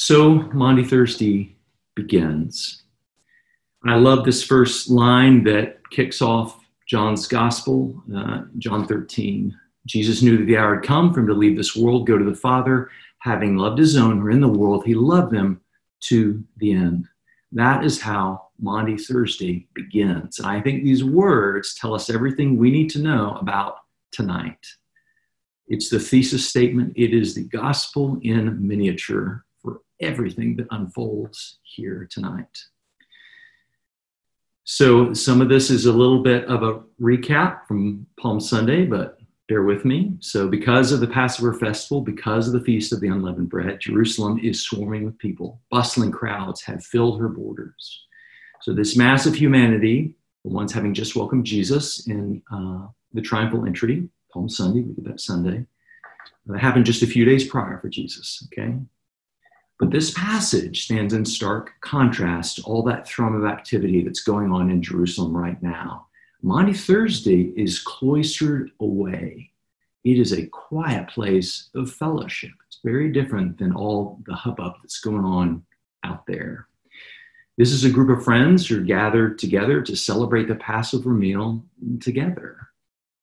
So Maundy Thursday begins. I love this first line that kicks off John's Gospel, uh, John 13. Jesus knew that the hour had come for him to leave this world, go to the Father. Having loved his own who are in the world, he loved them to the end. That is how Maundy Thursday begins. And I think these words tell us everything we need to know about tonight. It's the thesis statement, it is the gospel in miniature everything that unfolds here tonight. So, some of this is a little bit of a recap from Palm Sunday, but bear with me. So, because of the Passover festival, because of the Feast of the Unleavened Bread, Jerusalem is swarming with people. Bustling crowds have filled her borders. So, this mass of humanity, the ones having just welcomed Jesus in uh, the triumphal entry, Palm Sunday, we did that Sunday, that happened just a few days prior for Jesus, okay? But this passage stands in stark contrast to all that thrum of activity that's going on in Jerusalem right now. Maundy Thursday is cloistered away. It is a quiet place of fellowship. It's very different than all the hubbub that's going on out there. This is a group of friends who are gathered together to celebrate the Passover meal together.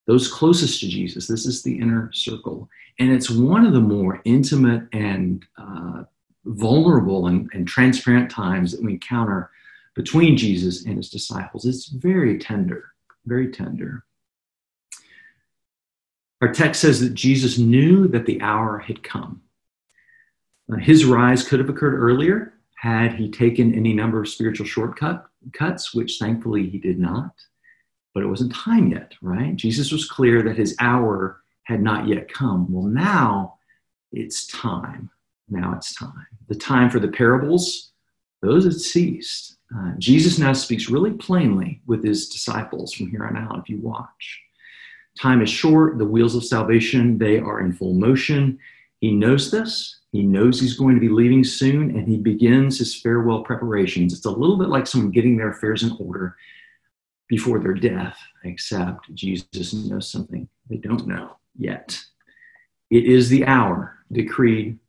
Those closest to Jesus, this is the inner circle. And it's one of the more intimate and uh, vulnerable and, and transparent times that we encounter between Jesus and his disciples. It's very tender, very tender. Our text says that Jesus knew that the hour had come. Uh, his rise could have occurred earlier had he taken any number of spiritual shortcuts, cuts which thankfully he did not. But it wasn't time yet, right? Jesus was clear that his hour had not yet come. Well, now it's time. Now it's time. The time for the parables, those had ceased. Uh, Jesus now speaks really plainly with his disciples from here on out, if you watch. Time is short, the wheels of salvation, they are in full motion. He knows this. He knows he's going to be leaving soon, and he begins his farewell preparations. It's a little bit like someone getting their affairs in order before their death, except Jesus knows something they don't know yet. It is the hour decreed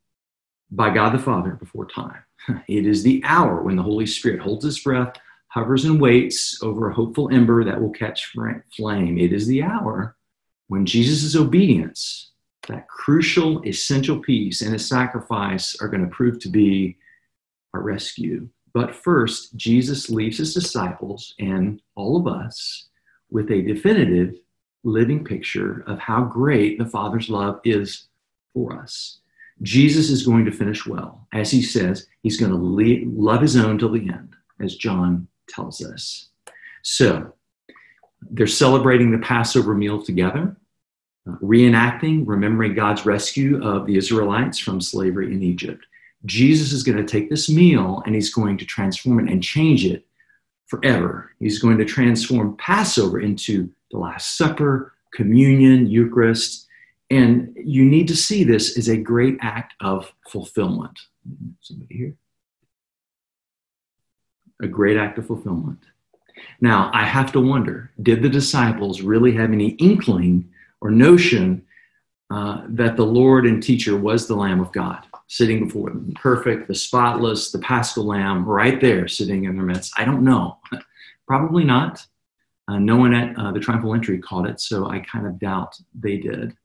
by God the Father before time. It is the hour when the Holy Spirit holds his breath, hovers and waits over a hopeful ember that will catch flame. It is the hour when Jesus' obedience, that crucial, essential piece, and his sacrifice are going to prove to be our rescue. But first, Jesus leaves his disciples and all of us with a definitive living picture of how great the Father's love is for us. Jesus is going to finish well. As he says, he's going to love his own till the end, as John tells us. So they're celebrating the Passover meal together, uh, reenacting, remembering God's rescue of the Israelites from slavery in Egypt. Jesus is going to take this meal and he's going to transform it and change it forever. He's going to transform Passover into the Last Supper, communion, Eucharist, and you need to see this as a great act of fulfillment. Somebody here? A great act of fulfillment. Now, I have to wonder did the disciples really have any inkling or notion uh, that the Lord and teacher was the Lamb of God sitting before them? Perfect, the spotless, the paschal lamb right there sitting in their midst. I don't know. Probably not. Uh, no one at uh, the triumphal entry caught it, so I kind of doubt they did.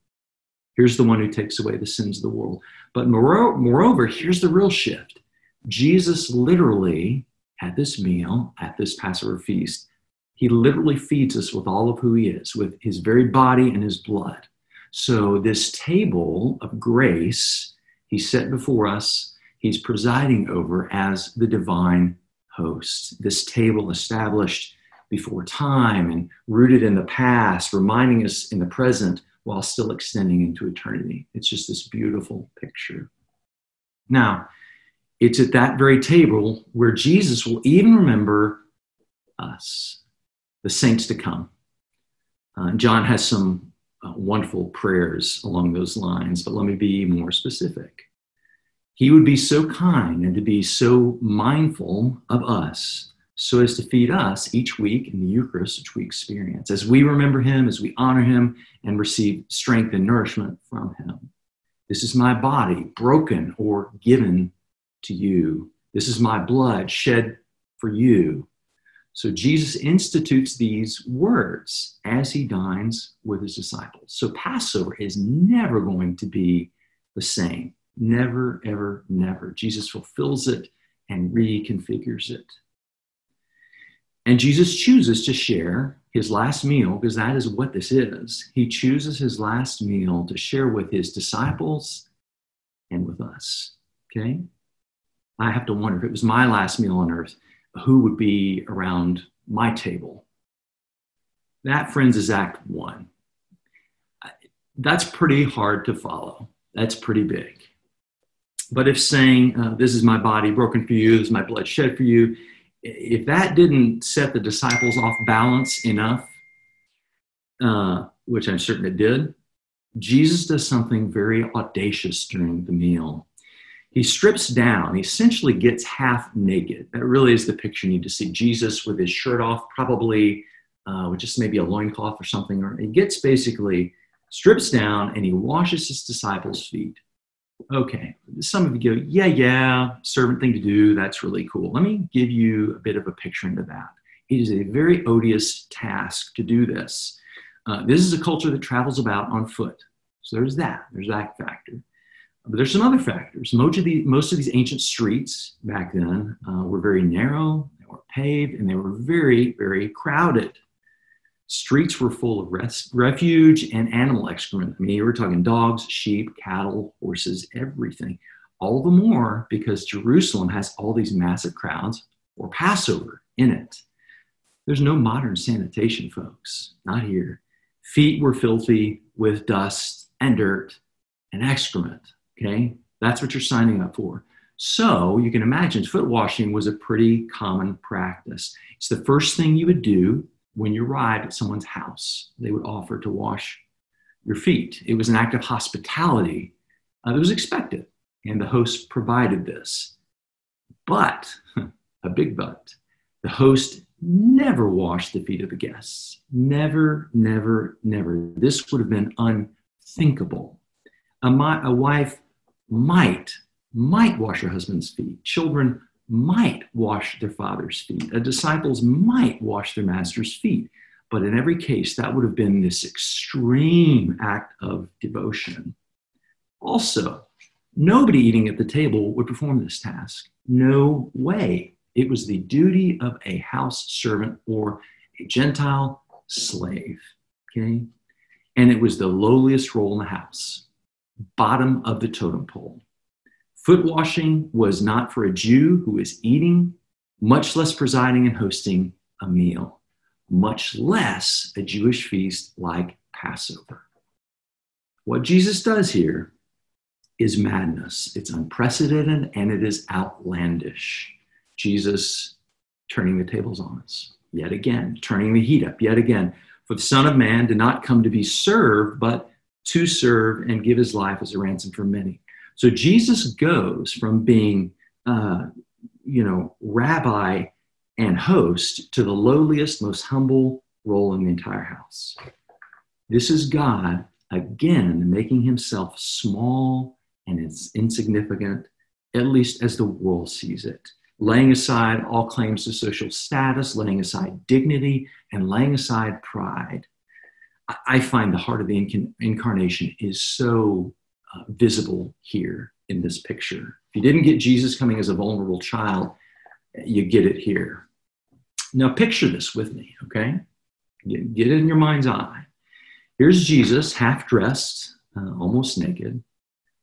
Here's the one who takes away the sins of the world. But moreover, here's the real shift Jesus literally, at this meal, at this Passover feast, he literally feeds us with all of who he is, with his very body and his blood. So, this table of grace, he set before us, he's presiding over as the divine host. This table established before time and rooted in the past, reminding us in the present while still extending into eternity. It's just this beautiful picture. Now, it's at that very table where Jesus will even remember us, the saints to come. Uh, John has some uh, wonderful prayers along those lines, but let me be more specific. He would be so kind and to be so mindful of us so as to feed us each week in the Eucharist, which we experience, as we remember him, as we honor him, and receive strength and nourishment from him. This is my body, broken or given to you. This is my blood shed for you. So Jesus institutes these words as he dines with his disciples. So Passover is never going to be the same. Never, ever, never. Jesus fulfills it and reconfigures it. And Jesus chooses to share his last meal, because that is what this is. He chooses his last meal to share with his disciples and with us. Okay? I have to wonder if it was my last meal on earth, who would be around my table? That, friends, is Act One. That's pretty hard to follow. That's pretty big. But if saying, uh, This is my body broken for you, this is my blood shed for you, if that didn't set the disciples off balance enough, uh, which I'm certain it did, Jesus does something very audacious during the meal. He strips down, he essentially gets half naked. That really is the picture you need to see Jesus with his shirt off, probably uh, with just maybe a loincloth or something. Or he gets basically strips down and he washes his disciples' feet. Okay, some of you go, yeah, yeah, servant thing to do. That's really cool. Let me give you a bit of a picture into that. It is a very odious task to do this. Uh, this is a culture that travels about on foot. So there's that, there's that factor. But there's some other factors. Most of, the, most of these ancient streets back then uh, were very narrow, they were paved, and they were very, very crowded. Streets were full of res- refuge and animal excrement. I mean, you were talking dogs, sheep, cattle, horses, everything. All the more because Jerusalem has all these massive crowds or Passover in it. There's no modern sanitation, folks, not here. Feet were filthy with dust and dirt and excrement. Okay, that's what you're signing up for. So you can imagine foot washing was a pretty common practice. It's the first thing you would do when you arrived at someone's house. They would offer to wash your feet. It was an act of hospitality uh, that was expected, and the host provided this. But, a big but, the host never washed the feet of the guests. Never, never, never. This would have been unthinkable. A, a wife might, might wash her husband's feet. Children might wash their father's feet. The disciples might wash their master's feet. But in every case, that would have been this extreme act of devotion. Also, nobody eating at the table would perform this task. No way. It was the duty of a house servant or a Gentile slave. Okay? And it was the lowliest role in the house, bottom of the totem pole. Foot washing was not for a Jew who was eating, much less presiding and hosting a meal, much less a Jewish feast like Passover. What Jesus does here is madness. It's unprecedented and it is outlandish. Jesus turning the tables on us yet again, turning the heat up yet again. For the Son of Man did not come to be served, but to serve and give his life as a ransom for many. So Jesus goes from being, uh, you know, rabbi and host to the lowliest, most humble role in the entire house. This is God again making himself small and it's insignificant, at least as the world sees it, laying aside all claims to social status, laying aside dignity, and laying aside pride. I find the heart of the incarnation is so uh, visible here in this picture. If you didn't get Jesus coming as a vulnerable child, you get it here. Now, picture this with me, okay? Get, get it in your mind's eye. Here's Jesus, half dressed, uh, almost naked,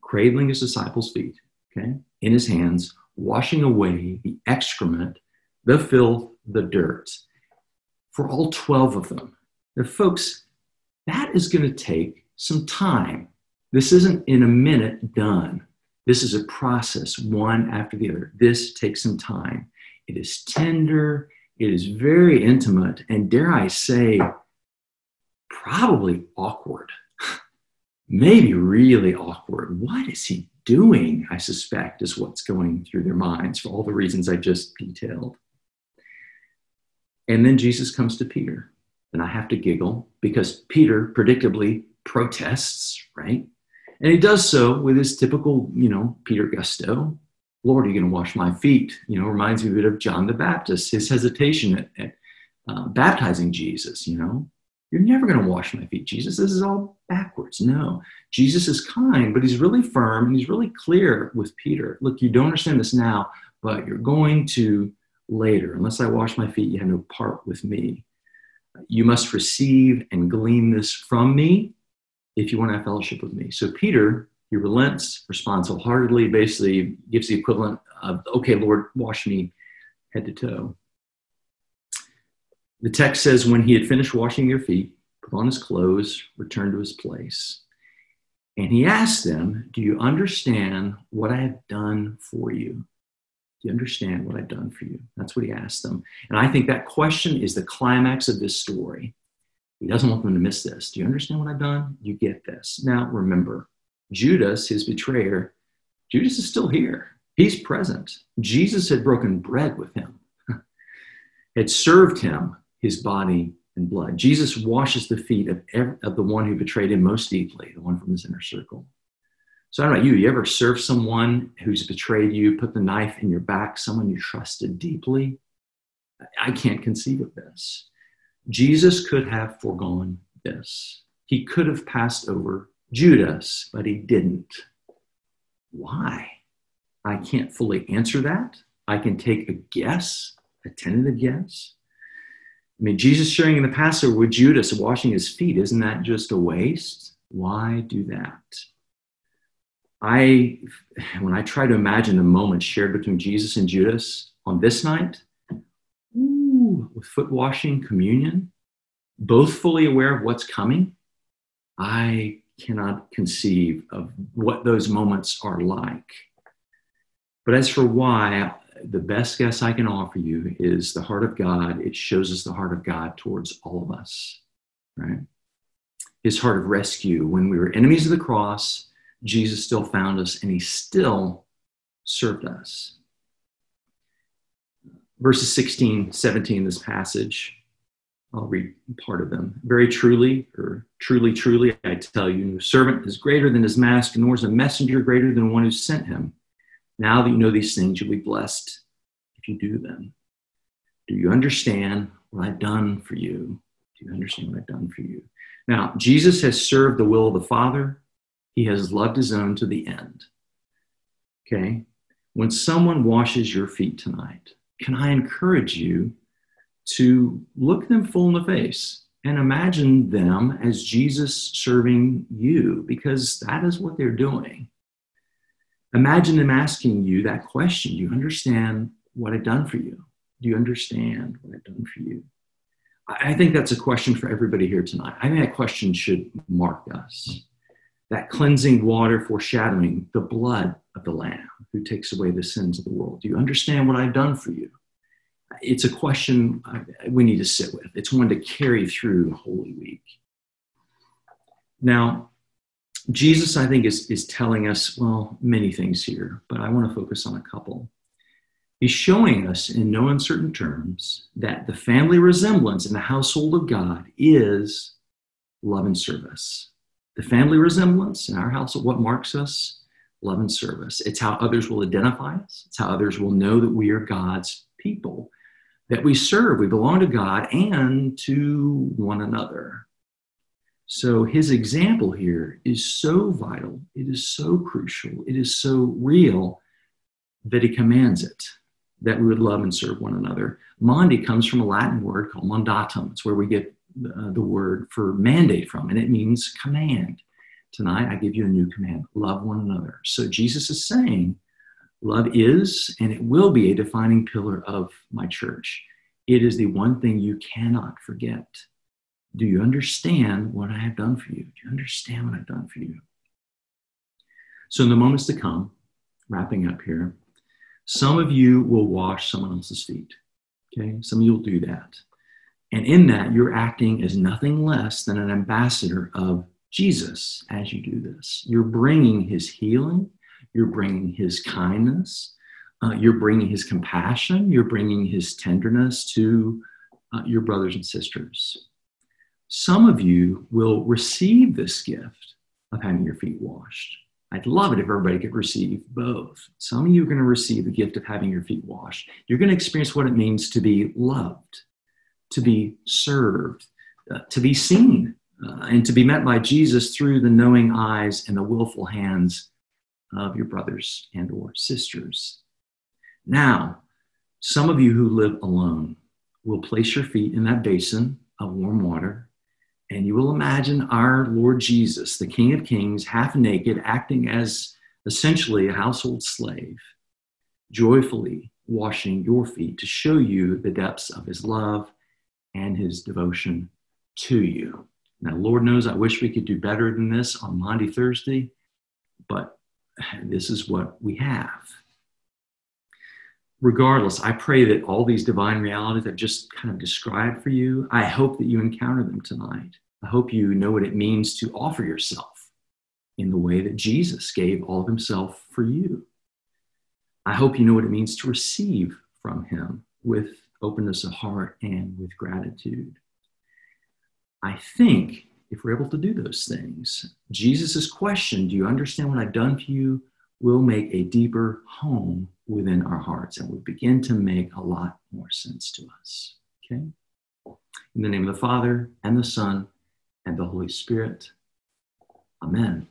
cradling his disciples' feet, okay, in his hands, washing away the excrement, the filth, the dirt for all 12 of them. Now, folks, that is going to take some time. This isn't in a minute done. This is a process, one after the other. This takes some time. It is tender, it is very intimate, and dare I say, probably awkward. Maybe really awkward. What is he doing? I suspect is what's going through their minds for all the reasons I just detailed. And then Jesus comes to Peter. And I have to giggle because Peter predictably protests, right? And he does so with his typical, you know, Peter gusto. Lord, are you going to wash my feet? You know, reminds me a bit of John the Baptist, his hesitation at, at uh, baptizing Jesus. You know, you're never going to wash my feet, Jesus. This is all backwards. No, Jesus is kind, but he's really firm and he's really clear with Peter. Look, you don't understand this now, but you're going to later. Unless I wash my feet, you have no part with me. You must receive and glean this from me if you want to have fellowship with me. So Peter, he relents, responds wholeheartedly, basically gives the equivalent of, okay, Lord, wash me head to toe. The text says, when he had finished washing their feet, put on his clothes, returned to his place. And he asked them, Do you understand what I have done for you? Do you understand what I've done for you? That's what he asked them. And I think that question is the climax of this story. He doesn't want them to miss this. Do you understand what I've done? You get this. Now, remember, Judas, his betrayer, Judas is still here. He's present. Jesus had broken bread with him, had served him his body and blood. Jesus washes the feet of, every, of the one who betrayed him most deeply, the one from his inner circle. So I don't know you, you ever serve someone who's betrayed you, put the knife in your back, someone you trusted deeply? I can't conceive of this. Jesus could have foregone this. He could have passed over Judas, but he didn't. Why? I can't fully answer that. I can take a guess, a tentative guess. I mean, Jesus sharing in the Passover with Judas washing his feet, isn't that just a waste? Why do that? I, when I try to imagine the moment shared between Jesus and Judas on this night, with foot washing, communion, both fully aware of what's coming, I cannot conceive of what those moments are like. But as for why, the best guess I can offer you is the heart of God. It shows us the heart of God towards all of us, right? His heart of rescue. When we were enemies of the cross, Jesus still found us and he still served us. Verses 16, 17, this passage, I'll read part of them. Very truly, or truly, truly, I tell you, no servant is greater than his master, nor is a messenger greater than one who sent him. Now that you know these things, you'll be blessed if you do them. Do you understand what I've done for you? Do you understand what I've done for you? Now, Jesus has served the will of the Father. He has loved his own to the end. Okay? When someone washes your feet tonight, can I encourage you to look them full in the face and imagine them as Jesus serving you because that is what they're doing. Imagine them asking you that question Do you understand what I've done for you? Do you understand what I've done for you? I think that's a question for everybody here tonight. I think that question should mark us. That cleansing water foreshadowing the blood of the Lamb who takes away the sins of the world. Do you understand what I've done for you? It's a question we need to sit with. It's one to carry through Holy Week. Now, Jesus, I think, is, is telling us, well, many things here, but I want to focus on a couple. He's showing us in no uncertain terms that the family resemblance in the household of God is love and service. The family resemblance in our household, what marks us? Love and service. It's how others will identify us, it's how others will know that we are God's people, that we serve, we belong to God and to one another. So his example here is so vital, it is so crucial, it is so real that he commands it that we would love and serve one another. Maundy comes from a Latin word called mandatum. It's where we get uh, the word for mandate from, and it means command. Tonight, I give you a new command love one another. So Jesus is saying, love is and it will be a defining pillar of my church. It is the one thing you cannot forget. Do you understand what I have done for you? Do you understand what I've done for you? So, in the moments to come, wrapping up here, some of you will wash someone else's feet. Okay, some of you will do that. And in that, you're acting as nothing less than an ambassador of Jesus as you do this. You're bringing his healing, you're bringing his kindness, uh, you're bringing his compassion, you're bringing his tenderness to uh, your brothers and sisters. Some of you will receive this gift of having your feet washed. I'd love it if everybody could receive both. Some of you are going to receive the gift of having your feet washed. You're going to experience what it means to be loved, to be served, uh, to be seen, uh, and to be met by Jesus through the knowing eyes and the willful hands of your brothers and or sisters. Now, some of you who live alone will place your feet in that basin of warm water and you will imagine our Lord Jesus, the King of Kings, half naked, acting as essentially a household slave, joyfully washing your feet to show you the depths of his love and his devotion to you. Now, Lord knows I wish we could do better than this on Maundy, Thursday, but this is what we have. Regardless, I pray that all these divine realities I've just kind of described for you, I hope that you encounter them tonight. I hope you know what it means to offer yourself in the way that Jesus gave all of himself for you. I hope you know what it means to receive from him with openness of heart and with gratitude. I think if we're able to do those things, Jesus' question, Do you understand what I've done for you? will make a deeper home within our hearts and will begin to make a lot more sense to us. Okay? In the name of the Father, and the Son, and the Holy Spirit. Amen.